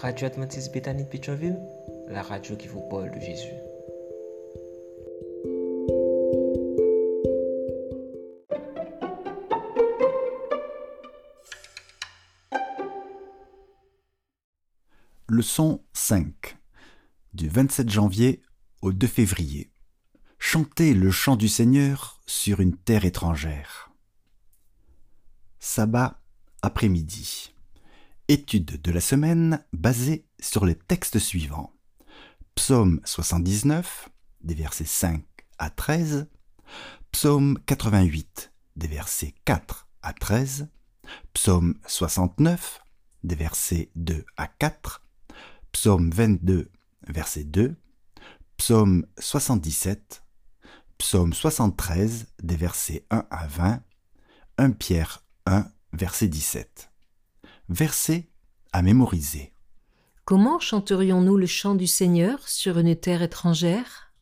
Radio Adventiste Bethany de Pétionville, la radio qui vous parle de Jésus. Leçon 5 du 27 janvier au 2 février. Chantez le chant du Seigneur sur une terre étrangère. Sabbat après-midi. Étude de la semaine basée sur les textes suivants. Psaume 79, des versets 5 à 13. Psaume 88, des versets 4 à 13. Psaume 69, des versets 2 à 4. Psaume 22, verset 2. Psaume 77. Psaume 73, des versets 1 à 20. 1 Pierre 1, verset 17. Verset à mémoriser. Comment chanterions-nous le chant du Seigneur sur une terre étrangère?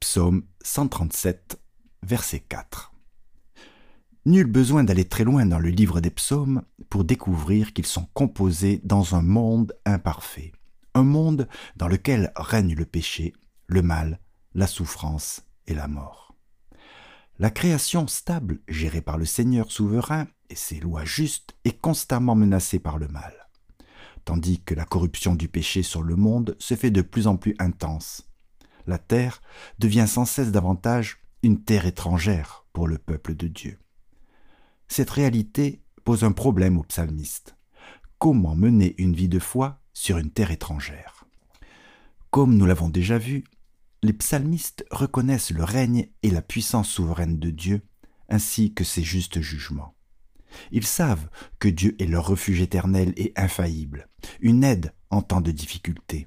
Psaume 137, verset 4. Nul besoin d'aller très loin dans le livre des psaumes pour découvrir qu'ils sont composés dans un monde imparfait, un monde dans lequel règne le péché, le mal, la souffrance et la mort. La création stable, gérée par le Seigneur souverain et ses lois justes, est constamment menacée par le mal, tandis que la corruption du péché sur le monde se fait de plus en plus intense. La terre devient sans cesse davantage une terre étrangère pour le peuple de Dieu. Cette réalité pose un problème aux psalmistes. Comment mener une vie de foi sur une terre étrangère? Comme nous l'avons déjà vu, les psalmistes reconnaissent le règne et la puissance souveraine de Dieu, ainsi que ses justes jugements. Ils savent que Dieu est leur refuge éternel et infaillible, une aide en temps de difficulté.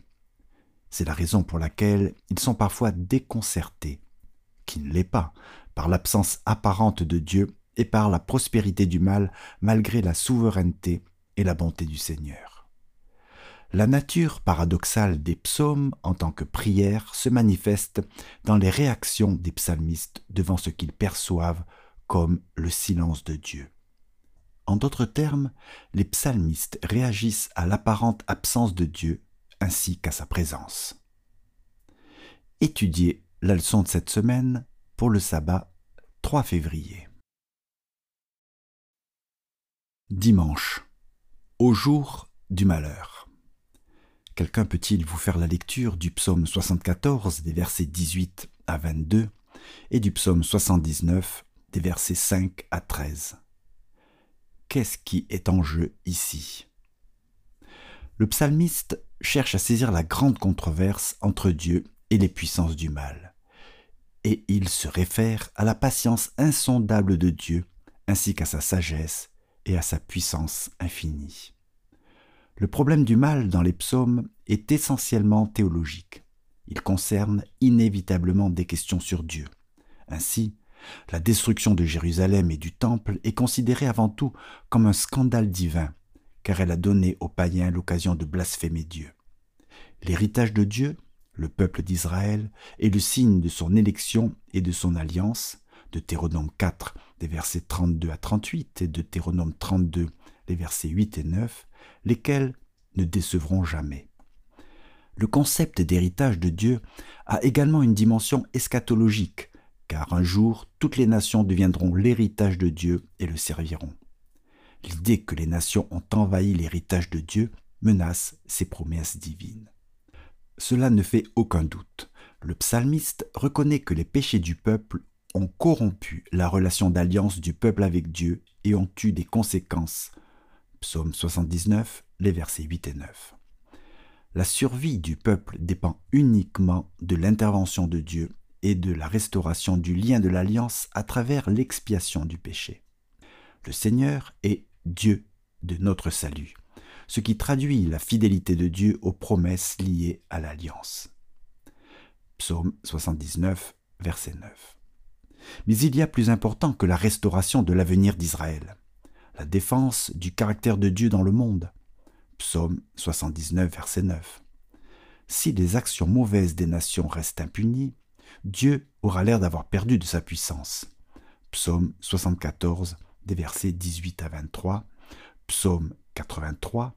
C'est la raison pour laquelle ils sont parfois déconcertés, qui ne l'est pas, par l'absence apparente de Dieu et par la prospérité du mal malgré la souveraineté et la bonté du Seigneur. La nature paradoxale des psaumes en tant que prière se manifeste dans les réactions des psalmistes devant ce qu'ils perçoivent comme le silence de Dieu. En d'autres termes, les psalmistes réagissent à l'apparente absence de Dieu ainsi qu'à sa présence. Étudiez la leçon de cette semaine pour le sabbat 3 février. Dimanche, au jour du malheur. Quelqu'un peut-il vous faire la lecture du psaume 74 des versets 18 à 22 et du psaume 79 des versets 5 à 13 Qu'est-ce qui est en jeu ici? Le psalmiste cherche à saisir la grande controverse entre Dieu et les puissances du mal. Et il se réfère à la patience insondable de Dieu ainsi qu'à sa sagesse et à sa puissance infinie. Le problème du mal dans les psaumes est essentiellement théologique. Il concerne inévitablement des questions sur Dieu. Ainsi, la destruction de Jérusalem et du Temple est considérée avant tout comme un scandale divin, car elle a donné aux païens l'occasion de blasphémer Dieu. L'héritage de Dieu, le peuple d'Israël, est le signe de son élection et de son alliance, Deutéronome 4, des versets 32 à 38 et Deutéronome 32, les versets 8 et 9, lesquels ne décevront jamais. Le concept d'héritage de Dieu a également une dimension eschatologique, car un jour toutes les nations deviendront l'héritage de Dieu et le serviront. L'idée que les nations ont envahi l'héritage de Dieu menace ses promesses divines. Cela ne fait aucun doute. Le psalmiste reconnaît que les péchés du peuple ont corrompu la relation d'alliance du peuple avec Dieu et ont eu des conséquences. Psaume 79, les versets 8 et 9. La survie du peuple dépend uniquement de l'intervention de Dieu et de la restauration du lien de l'alliance à travers l'expiation du péché. Le Seigneur est Dieu de notre salut, ce qui traduit la fidélité de Dieu aux promesses liées à l'alliance. Psaume 79, verset 9. Mais il y a plus important que la restauration de l'avenir d'Israël, la défense du caractère de Dieu dans le monde. Psaume 79, verset 9. Si les actions mauvaises des nations restent impunies, Dieu aura l'air d'avoir perdu de sa puissance. Psaume 74, des versets 18 à 23, Psaume 83,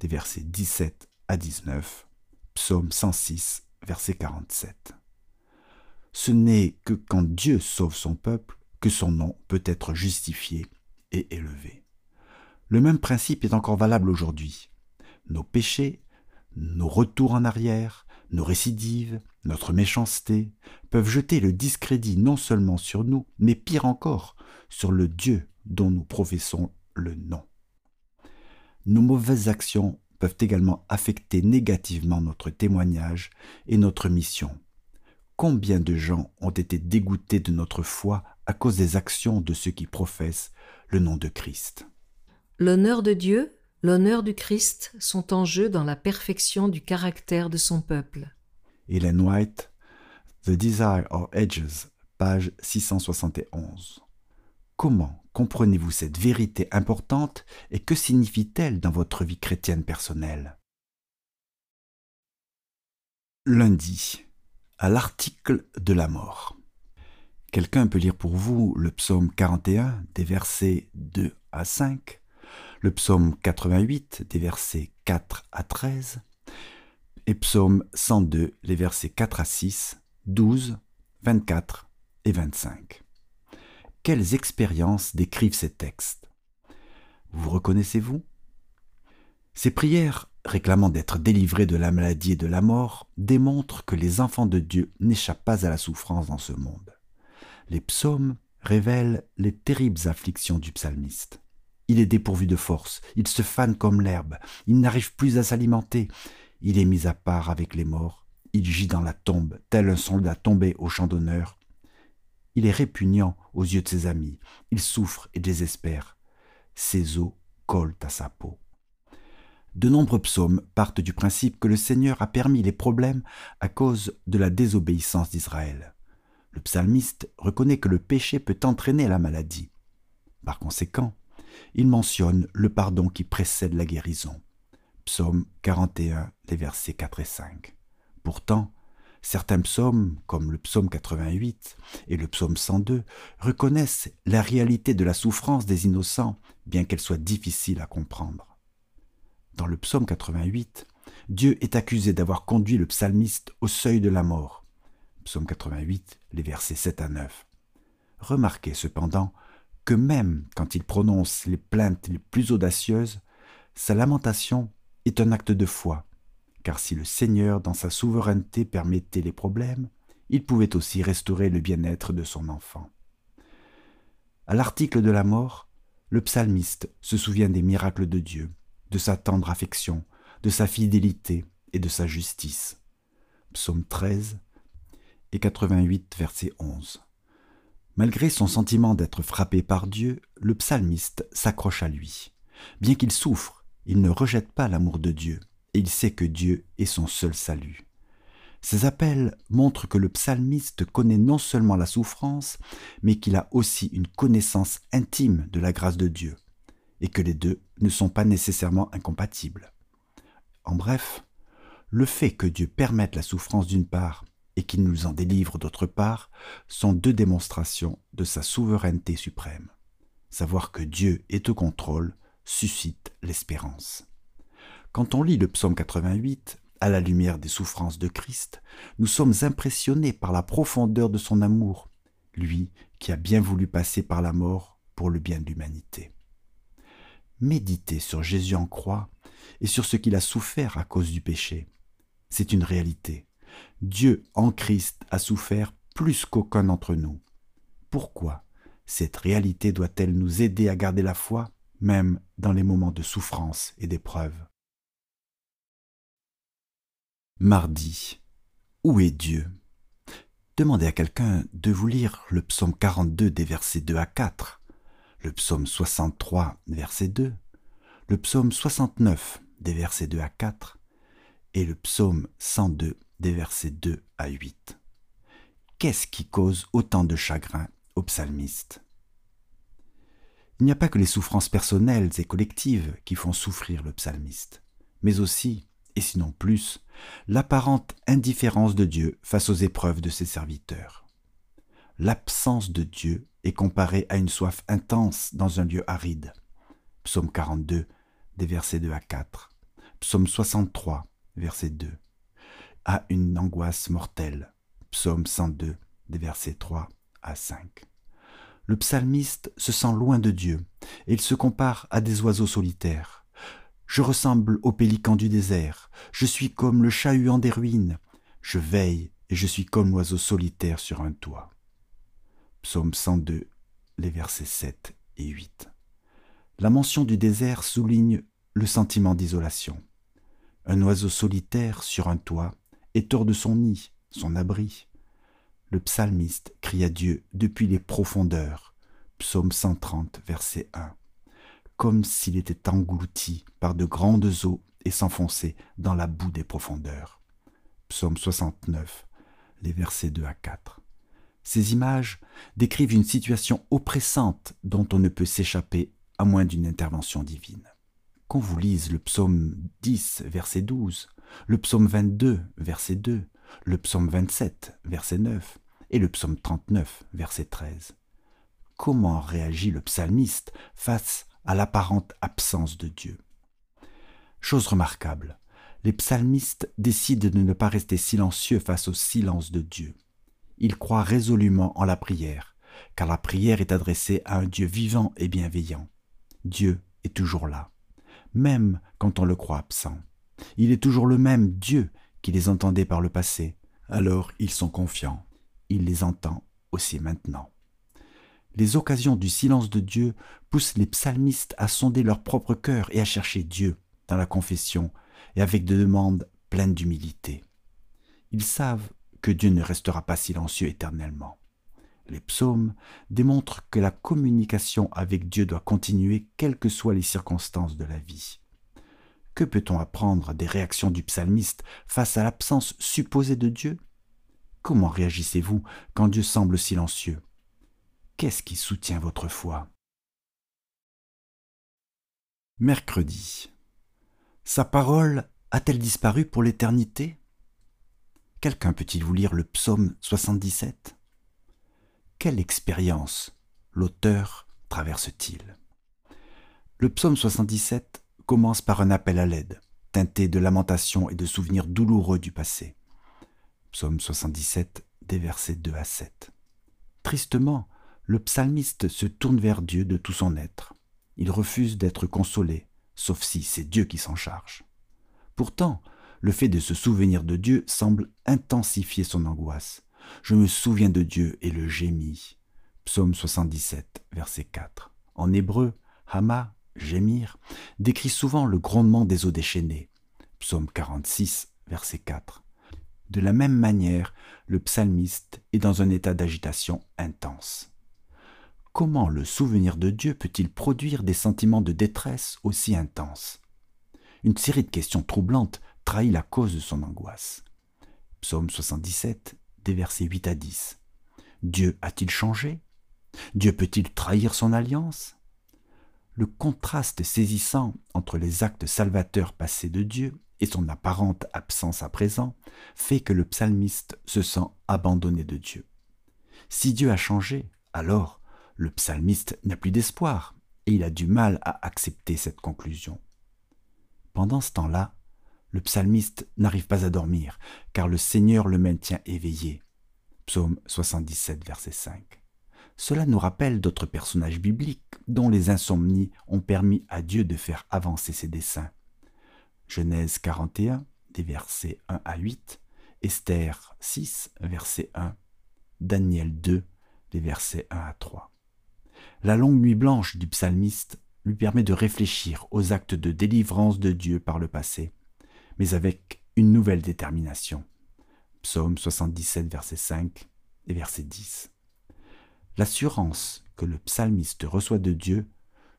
des versets 17 à à 19, psaume 106, verset 47. Ce n'est que quand Dieu sauve son peuple que son nom peut être justifié et élevé. Le même principe est encore valable aujourd'hui. Nos péchés, nos retours en arrière, nos récidives, notre méchanceté peuvent jeter le discrédit non seulement sur nous, mais pire encore, sur le Dieu dont nous professons le nom. Nos mauvaises actions peuvent également affecter négativement notre témoignage et notre mission. Combien de gens ont été dégoûtés de notre foi à cause des actions de ceux qui professent le nom de Christ? L'honneur de Dieu, l'honneur du Christ sont en jeu dans la perfection du caractère de son peuple. Hélène White, The Desire of Edges, page 671. Comment comprenez-vous cette vérité importante et que signifie-t-elle dans votre vie chrétienne personnelle? Lundi, à l'article de la mort. Quelqu'un peut lire pour vous le psaume 41 des versets 2 à 5, le psaume 88 des versets 4 à 13, et psaume 102 les versets 4 à 6, 12, 24 et 25. Quelles expériences décrivent ces textes? Vous reconnaissez-vous? Ces prières réclamant d'être délivrés de la maladie et de la mort démontrent que les enfants de Dieu n'échappent pas à la souffrance dans ce monde. Les psaumes révèlent les terribles afflictions du psalmiste. Il est dépourvu de force, il se fane comme l'herbe, il n'arrive plus à s'alimenter, il est mis à part avec les morts, il gît dans la tombe, tel un soldat tombé au champ d'honneur. Il est répugnant aux yeux de ses amis, il souffre et désespère. Ses os collent à sa peau. De nombreux psaumes partent du principe que le Seigneur a permis les problèmes à cause de la désobéissance d'Israël. Le psalmiste reconnaît que le péché peut entraîner la maladie. Par conséquent, il mentionne le pardon qui précède la guérison. Psaume 41, les versets 4 et 5. Pourtant, certains psaumes, comme le psaume 88 et le psaume 102, reconnaissent la réalité de la souffrance des innocents, bien qu'elle soit difficile à comprendre. Dans le psaume 88, Dieu est accusé d'avoir conduit le psalmiste au seuil de la mort. Psaume 88, les versets 7 à 9. Remarquez cependant que même quand il prononce les plaintes les plus audacieuses, sa lamentation est un acte de foi, car si le Seigneur dans sa souveraineté permettait les problèmes, il pouvait aussi restaurer le bien-être de son enfant. À l'article de la mort, le psalmiste se souvient des miracles de Dieu, de sa tendre affection, de sa fidélité et de sa justice. Psaume 13 et 88, verset 11. Malgré son sentiment d'être frappé par Dieu, le psalmiste s'accroche à lui. Bien qu'il souffre, il ne rejette pas l'amour de Dieu, et il sait que Dieu est son seul salut. Ces appels montrent que le psalmiste connaît non seulement la souffrance, mais qu'il a aussi une connaissance intime de la grâce de Dieu, et que les deux ne sont pas nécessairement incompatibles. En bref, le fait que Dieu permette la souffrance d'une part et qu'il nous en délivre d'autre part, sont deux démonstrations de sa souveraineté suprême. Savoir que Dieu est au contrôle suscite l'espérance. Quand on lit le psaume 88, à la lumière des souffrances de Christ, nous sommes impressionnés par la profondeur de son amour, lui qui a bien voulu passer par la mort pour le bien de l'humanité. Méditer sur Jésus en croix et sur ce qu'il a souffert à cause du péché, c'est une réalité Dieu en Christ a souffert plus qu'aucun d'entre nous. Pourquoi cette réalité doit-elle nous aider à garder la foi, même dans les moments de souffrance et d'épreuve? Mardi. Où est Dieu? Demandez à quelqu'un de vous lire le psaume 42 des versets 2 à 4, le psaume 63 verset 2, le psaume 69 des versets 2 à 4 et le psaume 102 des versets 2 à 8. Qu'est-ce qui cause autant de chagrin au psalmiste? Il n'y a pas que les souffrances personnelles et collectives qui font souffrir le psalmiste, mais aussi, et sinon plus, l'apparente indifférence de Dieu face aux épreuves de ses serviteurs. L'absence de Dieu est comparée à une soif intense dans un lieu aride. Psaume 42, des versets 2 à 4. Psaume 63, verset 2, a une angoisse mortelle. Psaume 102, des versets 3 à 5. Le psalmiste se sent loin de Dieu et il se compare à des oiseaux solitaires. Je ressemble au pélican du désert, je suis comme le chat-huant des ruines, je veille et je suis comme l'oiseau solitaire sur un toit. Psaume 102, les versets 7 et 8. La mention du désert souligne le sentiment d'isolation. Un oiseau solitaire sur un toit est hors de son nid, son abri. Le psalmiste crie à Dieu depuis les profondeurs. Psaume 130, verset 1. Comme s'il était englouti par de grandes eaux et s'enfonçait dans la boue des profondeurs. Psaume 69, les versets 2 à 4. Ces images décrivent une situation oppressante dont on ne peut s'échapper à moins d'une intervention divine. Qu'on vous lise le psaume 10, verset 12, le psaume 22, verset 2, le psaume 27, verset 9, et le psaume 39, verset 13. Comment réagit le psalmiste face à l'apparente absence de Dieu? Chose remarquable, les psalmistes décident de ne pas rester silencieux face au silence de Dieu il croit résolument en la prière, car la prière est adressée à un Dieu vivant et bienveillant. Dieu est toujours là, même quand on le croit absent. Il est toujours le même Dieu qui les entendait par le passé. Alors ils sont confiants. Il les entend aussi maintenant. Les occasions du silence de Dieu poussent les psalmistes à sonder leur propre cœur et à chercher Dieu dans la confession et avec des demandes pleines d'humilité. Ils savent que Dieu ne restera pas silencieux éternellement. Les psaumes démontrent que la communication avec Dieu doit continuer quelles que soient les circonstances de la vie. Que peut-on apprendre des réactions du psalmiste face à l'absence supposée de Dieu? Comment réagissez-vous quand Dieu semble silencieux? Qu'est-ce qui soutient votre foi? Mercredi. Sa parole a-t-elle disparu pour l'éternité? Quelqu'un peut-il vous lire le psaume 77 Quelle expérience l'auteur traverse-t-il? Le psaume 77 commence par un appel à l'aide, teinté de lamentations et de souvenirs douloureux du passé. Psaume 77, des versets 2 à 7. Tristement, le psalmiste se tourne vers Dieu de tout son être. Il refuse d'être consolé, sauf si c'est Dieu qui s'en charge. Pourtant, le fait de se souvenir de Dieu semble intensifier son angoisse. Je me souviens de Dieu et le gémis. Psaume 77, verset 4. En hébreu, Hama, gémir, décrit souvent le grondement des eaux déchaînées. Psaume 46, verset 4. De la même manière, le psalmiste est dans un état d'agitation intense. Comment le souvenir de Dieu peut-il produire des sentiments de détresse aussi intenses Une série de questions troublantes trahit la cause de son angoisse. Psaume 77, des versets 8 à 10. Dieu a-t-il changé? Dieu peut-il trahir son alliance? Le contraste saisissant entre les actes salvateurs passés de Dieu et son apparente absence à présent fait que le psalmiste se sent abandonné de Dieu. Si Dieu a changé, alors le psalmiste n'a plus d'espoir et il a du mal à accepter cette conclusion. Pendant ce temps-là, le psalmiste n'arrive pas à dormir, car le Seigneur le maintient éveillé. Psaume 77, verset 5. Cela nous rappelle d'autres personnages bibliques dont les insomnies ont permis à Dieu de faire avancer ses desseins. Genèse 41, des versets 1 à 8, Esther 6, verset 1, Daniel 2, des versets 1 à 3. La longue nuit blanche du psalmiste lui permet de réfléchir aux actes de délivrance de Dieu par le passé mais avec une nouvelle détermination. Psaume 77, verset 5 et verset 10. L'assurance que le psalmiste reçoit de Dieu,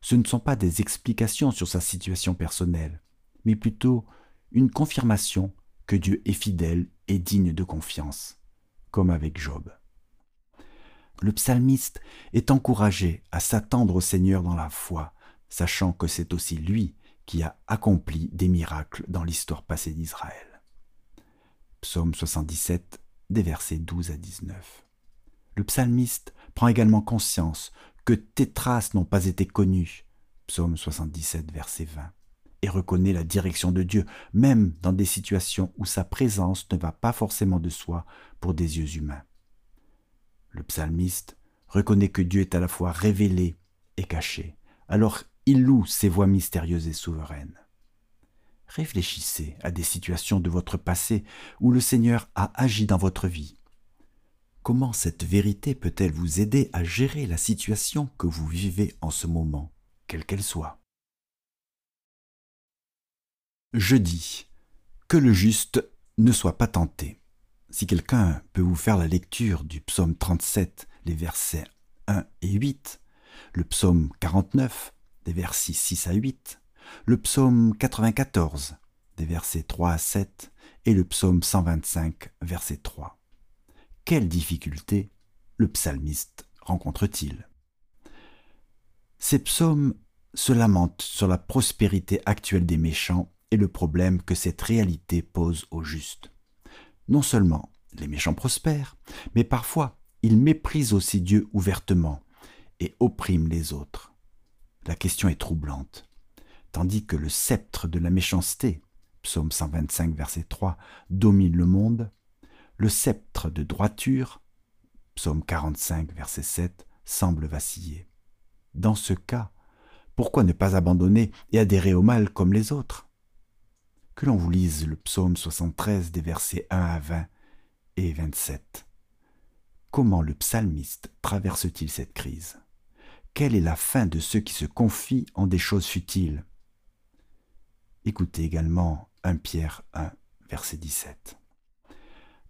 ce ne sont pas des explications sur sa situation personnelle, mais plutôt une confirmation que Dieu est fidèle et digne de confiance, comme avec Job. Le psalmiste est encouragé à s'attendre au Seigneur dans la foi, sachant que c'est aussi lui qui a accompli des miracles dans l'histoire passée d'Israël. Psaume 77, des versets 12 à 19. Le psalmiste prend également conscience que tes traces n'ont pas été connues. Psaume 77, verset 20. et reconnaît la direction de Dieu, même dans des situations où sa présence ne va pas forcément de soi pour des yeux humains. Le psalmiste reconnaît que Dieu est à la fois révélé et caché, alors il loue ses voix mystérieuses et souveraines. Réfléchissez à des situations de votre passé où le Seigneur a agi dans votre vie. Comment cette vérité peut-elle vous aider à gérer la situation que vous vivez en ce moment, quelle qu'elle soit? Je dis que le juste ne soit pas tenté. Si quelqu'un peut vous faire la lecture du psaume 37, les versets 1 et 8, le psaume 49, des versets 6 à 8, le psaume 94, des versets 3 à 7, et le psaume 125, verset 3. Quelle difficulté le psalmiste rencontre-t-il? Ces psaumes se lamentent sur la prospérité actuelle des méchants et le problème que cette réalité pose aux justes. Non seulement les méchants prospèrent, mais parfois ils méprisent aussi Dieu ouvertement et oppriment les autres. La question est troublante tandis que le sceptre de la méchanceté, psaume 125, verset 3, domine le monde, le sceptre de droiture, psaume 45, verset 7, semble vaciller. Dans ce cas, pourquoi ne pas abandonner et adhérer au mal comme les autres? Que l'on vous lise le psaume 73 des versets 1 à 20 et 27. Comment le psalmiste traverse-t-il cette crise? Quelle est la fin de ceux qui se confient en des choses futiles? Écoutez également 1 Pierre 1, verset 17.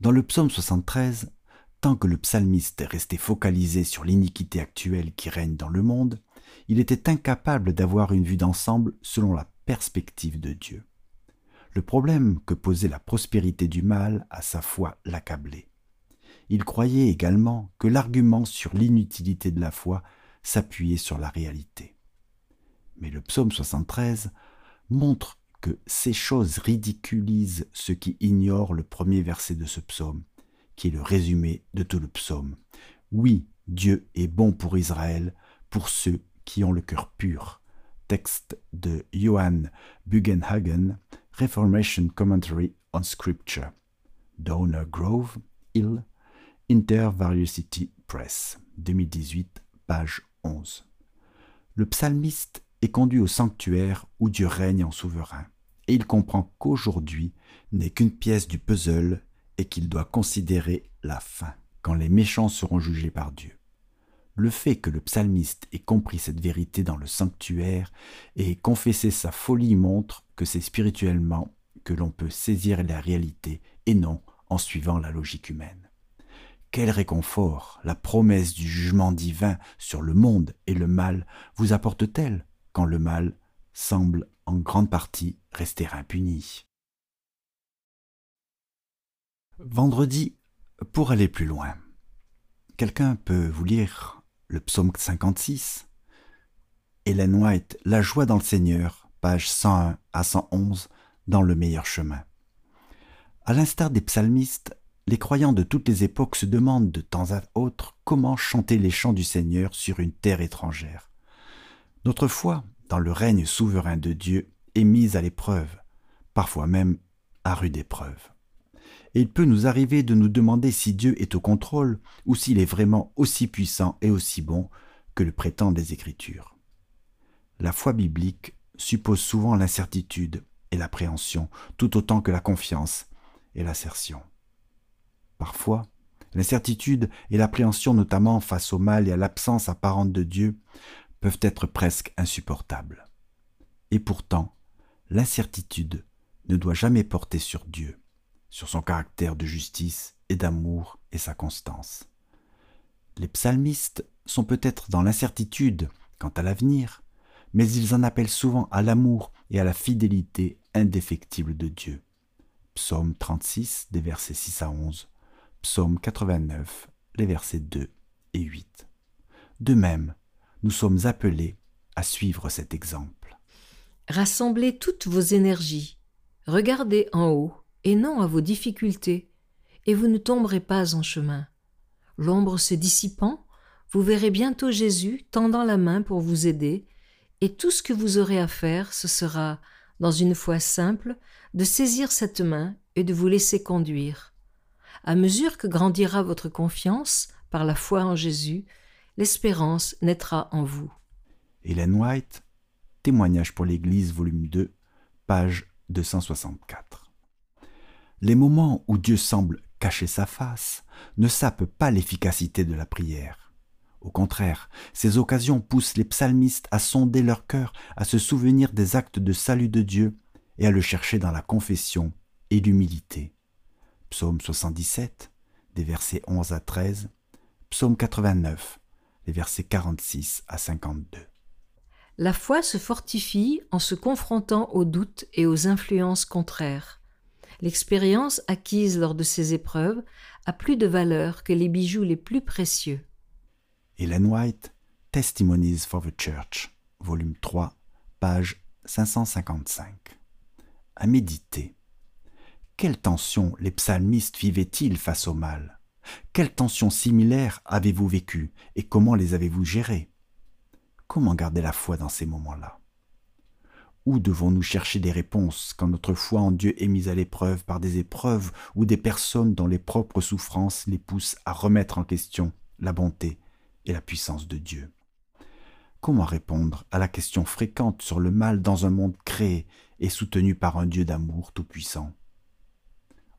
Dans le psaume 73, tant que le psalmiste restait focalisé sur l'iniquité actuelle qui règne dans le monde, il était incapable d'avoir une vue d'ensemble selon la perspective de Dieu. Le problème que posait la prospérité du mal à sa foi l'accablait. Il croyait également que l'argument sur l'inutilité de la foi s'appuyait sur la réalité. Mais le psaume 73 montre que ces choses ridiculisent ceux qui ignorent le premier verset de ce psaume, qui est le résumé de tout le psaume. Oui, Dieu est bon pour Israël, pour ceux qui ont le cœur pur. Texte de Johann Bugenhagen, Reformation Commentary on Scripture. Donner Grove, Hill, Intervariosity Press, 2018, page 11. Le psalmiste est conduit au sanctuaire où Dieu règne en souverain et il comprend qu'aujourd'hui n'est qu'une pièce du puzzle et qu'il doit considérer la fin, quand les méchants seront jugés par Dieu. Le fait que le psalmiste ait compris cette vérité dans le sanctuaire et confessé sa folie montre que c'est spirituellement que l'on peut saisir la réalité et non en suivant la logique humaine. Quel réconfort la promesse du jugement divin sur le monde et le mal vous apporte-t-elle quand le mal semble en grande partie rester impuni. Vendredi, pour aller plus loin, quelqu'un peut vous lire le psaume 56, Hélène White, La joie dans le Seigneur, page 101 à 111, dans le meilleur chemin. À l'instar des psalmistes, les croyants de toutes les époques se demandent de temps à autre comment chanter les chants du Seigneur sur une terre étrangère. Notre foi le règne souverain de Dieu est mise à l'épreuve, parfois même à rude épreuve. Et il peut nous arriver de nous demander si Dieu est au contrôle ou s'il est vraiment aussi puissant et aussi bon que le prétendent les Écritures. La foi biblique suppose souvent l'incertitude et l'appréhension tout autant que la confiance et l'assertion. Parfois, l'incertitude et l'appréhension notamment face au mal et à l'absence apparente de Dieu peuvent être presque insupportables. Et pourtant, l'incertitude ne doit jamais porter sur Dieu, sur son caractère de justice et d'amour et sa constance. Les psalmistes sont peut-être dans l'incertitude quant à l'avenir, mais ils en appellent souvent à l'amour et à la fidélité indéfectible de Dieu. Psaume 36, des versets 6 à 11, Psaume 89, les versets 2 et 8. De même, nous sommes appelés à suivre cet exemple. Rassemblez toutes vos énergies, regardez en haut et non à vos difficultés, et vous ne tomberez pas en chemin. L'ombre se dissipant, vous verrez bientôt Jésus tendant la main pour vous aider, et tout ce que vous aurez à faire, ce sera dans une foi simple, de saisir cette main et de vous laisser conduire. À mesure que grandira votre confiance par la foi en Jésus, l'espérance naîtra en vous. Hélène White, Témoignage pour l'Église, volume 2, page 264. Les moments où Dieu semble cacher sa face ne sapent pas l'efficacité de la prière. Au contraire, ces occasions poussent les psalmistes à sonder leur cœur, à se souvenir des actes de salut de Dieu et à le chercher dans la confession et l'humilité. Psaume 77, des versets 11 à 13, Psaume 89, les versets 46 à 52. La foi se fortifie en se confrontant aux doutes et aux influences contraires. L'expérience acquise lors de ces épreuves a plus de valeur que les bijoux les plus précieux. Helen White, Testimonies for the Church, volume 3, page 555. À méditer. Quelle tension les psalmistes vivaient-ils face au mal? Quelles tensions similaires avez-vous vécues et comment les avez-vous gérées? Comment garder la foi dans ces moments-là? Où devons-nous chercher des réponses quand notre foi en Dieu est mise à l'épreuve par des épreuves ou des personnes dont les propres souffrances les poussent à remettre en question la bonté et la puissance de Dieu? Comment répondre à la question fréquente sur le mal dans un monde créé et soutenu par un Dieu d'amour tout-puissant?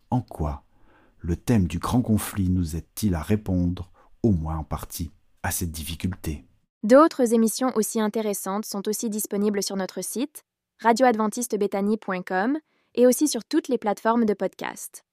En quoi le thème du grand conflit nous aide-t-il à répondre, au moins en partie, à cette difficulté D'autres émissions aussi intéressantes sont aussi disponibles sur notre site radioadventistebethany.com et aussi sur toutes les plateformes de podcast.